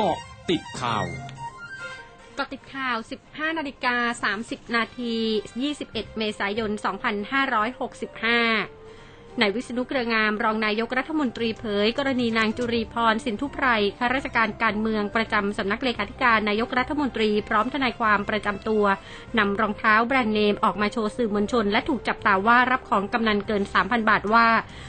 เกาะติดข่าวกติดข่าว 15 นาฬิกา 30 นาที 21 เมษายน 2565 นายวิษณุเครืองามรองนายกรัฐมนตรีเผย กรณีนางจุรีพรสินทุไพรข้าราชการการเมืองประจำสำนักเลขาธิการนายกรัฐมนตรีพร้อมทนายความประจำตัวนำรองเท้าแบรนด์เนมออกมาโชว์สื่อมวลชน และถูกจับตาว่ารับของกำนันเกิน 3,000 บาทว่า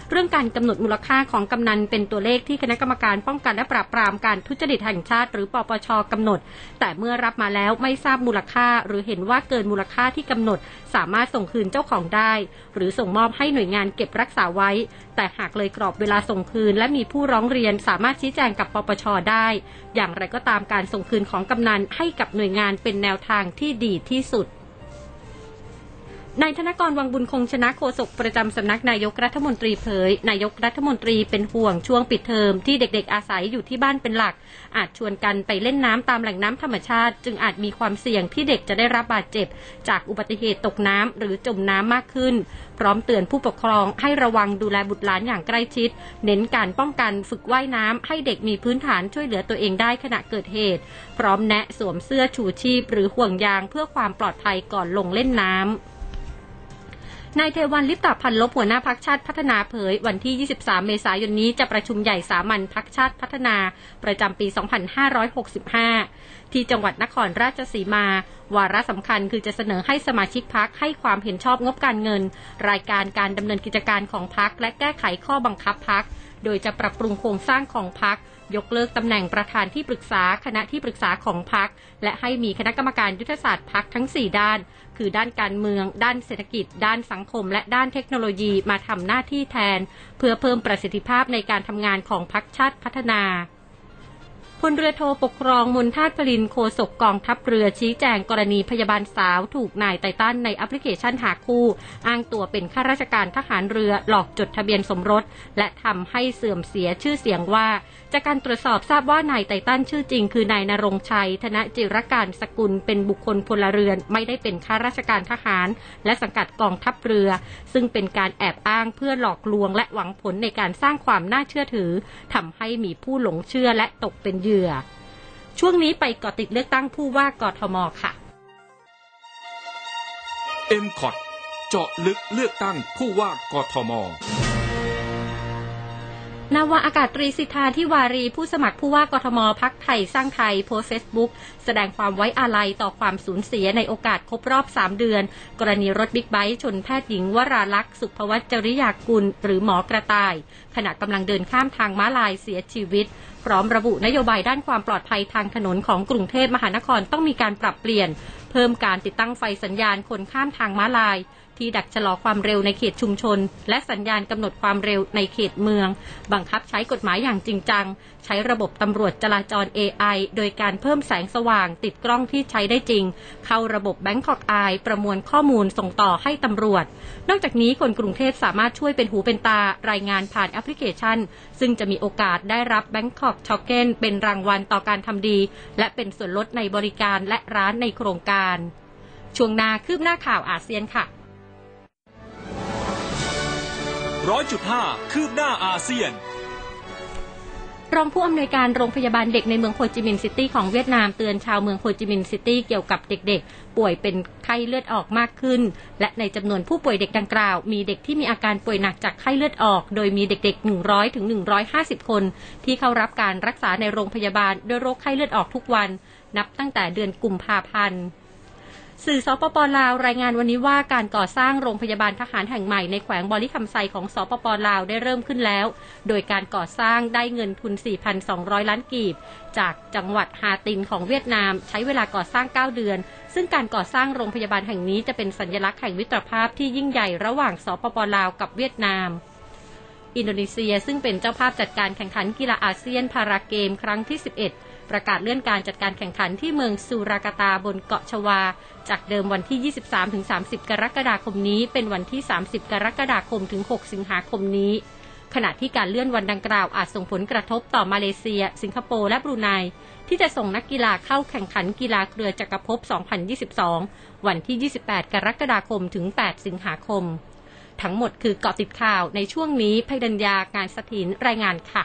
เรื่องการกำหนดมูลค่าของกำนันเป็นตัวเลขที่คณะกรรมการป้องกันและปราบปรามการทุจริตแห่งชาติ หรือปปชกำหนด แต่เมื่อรับมาแล้วไม่ทราบมูลค่า หรือเห็นว่าเกินมูลค่าที่กำหนด สามารถส่งคืนเจ้าของได้ หรือส่งมอบให้หน่วยงานเก็บรักษาษาไว้ แต่หากเลยกรอบเวลาส่งคืน และมีผู้ร้องเรียนสามารถชี้แจงกับปปชได้ อย่างไรก็ตามการส่งคืนของกำนันให้กับหน่วยงานเป็นแนวทางที่ดีที่สุด นายธนกรวังบุญคงชนะโฆษกประจำสำนักนายกรัฐมนตรีเผย นายกรัฐมนตรีเป็นห่วงช่วงปิดเทอมที่เด็กๆอาศัยอยู่ที่บ้านเป็นหลัก อาจชวนกันไปเล่นน้ำตามแหล่งน้ำธรรมชาติ จึงอาจมีความเสี่ยงที่เด็กจะได้รับบาดเจ็บ จากอุบัติเหตุตกน้ำหรือจมน้ำมากขึ้น พร้อมเตือนผู้ปกครองให้ระวังดูแลบุตรหลานอย่างใกล้ชิด เน้นการป้องกันฝึกว่ายน้ำให้เด็กมีพื้นฐานช่วยเหลือตัวเองได้ขณะเกิดเหตุ พร้อมแนะสวมเสื้อชูชีพ หรือห่วงยางเพื่อความปลอดภัยก่อนลงเล่นน้ำ นายเทวันลิปตาพันลบหัวหน้าพักชาติพัฒนาเผย วันที่ 23 เมษายนนี้จะประชุมใหญ่สามัญพักชาติพัฒนา ประจำปี 2565 ที่จังหวัดนครราชสีมา วาระสำคัญคือจะเสนอให้สมาชิกพักให้ความเห็นชอบงบการเงิน รายการการดำเนินกิจการของพักและแก้ไขข้อบังคับพักโดยจะปรับปรุงโครงสร้างของพักยกเลิกตำแหน่งประธานที่ปรึกษาคณะที่ปรึกษาของพักและให้มีคณะกรรมการยุทธศาสตร์พักทั้ง 4 ด้าน คือด้านการเมือง ด้านเศรษฐกิจ ด้านสังคม และด้านเทคโนโลยีมาทำหน้าที่แทน เพื่อเพิ่มประสิทธิภาพในการทำงานของพักชาติพัฒนา พลเรือโทปกครองมนทาตพลินโคศกกองทัพเรือชี้แจงกรณีพยาบาลสาวถูกนายไตตันในแอปพลิเคชันหาคู่ อ้างตัวเป็นข้าราชการทหารเรือหลอกจดทะเบียนสมรส และทำให้เสื่อมเสียชื่อเสียงว่า จากการตรวจสอบทราบว่านายไตตันชื่อจริง คือนายนรงชัย ธนจิรการสกุลเป็นบุคคลพลเรือน ไม่ได้เป็นข้าราชการทหาร และสังกัดกองทัพเรือ ซึ่งเป็นการแอบอ้างเพื่อหลอกลวงและหวังผลในการสร้างความน่าเชื่อถือทำให้มีผู้หลงเชื่อและตกเป็นเหยื่อ ช่วงนี้ไปเกาะติดเลือกตั้งผู้ว่ากทมค่ะ MCOT เจาะลึกเลือกตั้งผู้ว่ากทมนาวาอากาศตรีสิทธาที่วารีผู้สมัครผู้ว่ากทมพรรคไทยสร้างไทยโพสต์เฟซบุ๊กแสดงความไว้อาลัยต่อความสูญเสียในโอกาสครบรอบ 3 เดือน กรณีรถบิ๊กไบค์ชนแพทย์หญิงวราลักษณ์สุภวัชจริยากุล หรือหมอกระต่าย ขณะกำลังเดินข้ามทางม้าลายเสียชีวิตพร้อมระบุนโยบายด้านความปลอดภัยทางถนนของกรุงเทพมหานครต้องมีการปรับเปลี่ยน เพิ่มการติดตั้งไฟสัญญาณคนข้ามทางม้าลาย ที่ดักชะลอความเร็วในเขตชุมชน และสัญญาณกำหนดความเร็วในเขตเมือง บังคับใช้กฎหมายอย่างจริงจัง ใช้ระบบตำรวจจราจร AI โดยการเพิ่มแสงสว่าง ติดกล้องที่ใช้ได้จริง เข้าระบบ Bangkok Eye ประมวลข้อมูลส่งต่อให้ตำรวจ นอกจากนี้คนกรุงเทพสามารถช่วยเป็นหูเป็นตารายงานผ่านแอปพลิเคชัน ซึ่งจะมีโอกาสได้รับ Bangkok Token เป็นรางวัลต่อการทำดี และเป็นส่วนลดในบริการและร้านในโครงการ ช่วงนาคืบหน้าข่าวอาเซียนค่ะร้อยจุดห้าคืบหน้าอาเซียน รองผู้อำนวยการโรงพยาบาลเด็กในเมืองโฮจิมินห์ซิตี้ของเวียดนามเตือนชาวเมืองโฮจิมินห์ซิตี้เกี่ยวกับเด็กๆ ป่วยเป็นไข้เลือดออกมากขึ้น และในจำนวนผู้ป่วยเด็กดังกล่าว มีเด็กที่มีอาการป่วยหนักจากไข้เลือดออก โดยมีเด็กๆ 100ถึง150 คน ที่เข้ารับการรักษาในโรงพยาบาลด้วยโรคไข้เลือดออกทุกวัน นับตั้งแต่เดือนกุมภาพันธ์ สื่อสปปลาวรายงานวันนี้ว่าการก่อสร้างโรงพยาบาลทหารแห่งใหม่ในแขวงบอลิคำไซของสปปลาวได้เริ่มขึ้นแล้ว โดยการก่อสร้างได้เงินทุน 4,200 ล้านกีบ จากจังหวัดฮาตินของเวียดนาม ใช้เวลาก่อสร้าง 9 เดือน ซึ่งการก่อสร้างโรงพยาบาลแห่งนี้จะเป็นสัญลักษณ์แห่งมิตรภาพที่ยิ่งใหญ่ระหว่างสปปลาวกับเวียดนามอินโดนีเซียซึ่งเป็นเจ้าภาพจัดการแข่งขันกีฬาอาเซียนพาราเกมครั้งที่ 11 ประกาศเลื่อนการจัดการแข่งขันที่เมืองซูรากาตาบนเกาะชวา จากเดิมวันที่ 23-30 กรกฎาคมนี้ เป็นวันที่ 30 กรกฎาคมถึง 6 สิงหาคมนี้ ขณะที่การเลื่อนวันดังกล่าวอาจส่งผลกระทบต่อมาเลเซีย สิงคโปร์และบรูไนที่จะส่งนักกีฬาเข้าแข่งขันกีฬาเครือจักรภพ 2022 วันที่ 28 กรกฎาคมถึง 8 สิงหาคม ทั้งหมดคือเกาะติดข่าวในช่วงนี้ภัยดัญญาการสถินรายงานค่ะ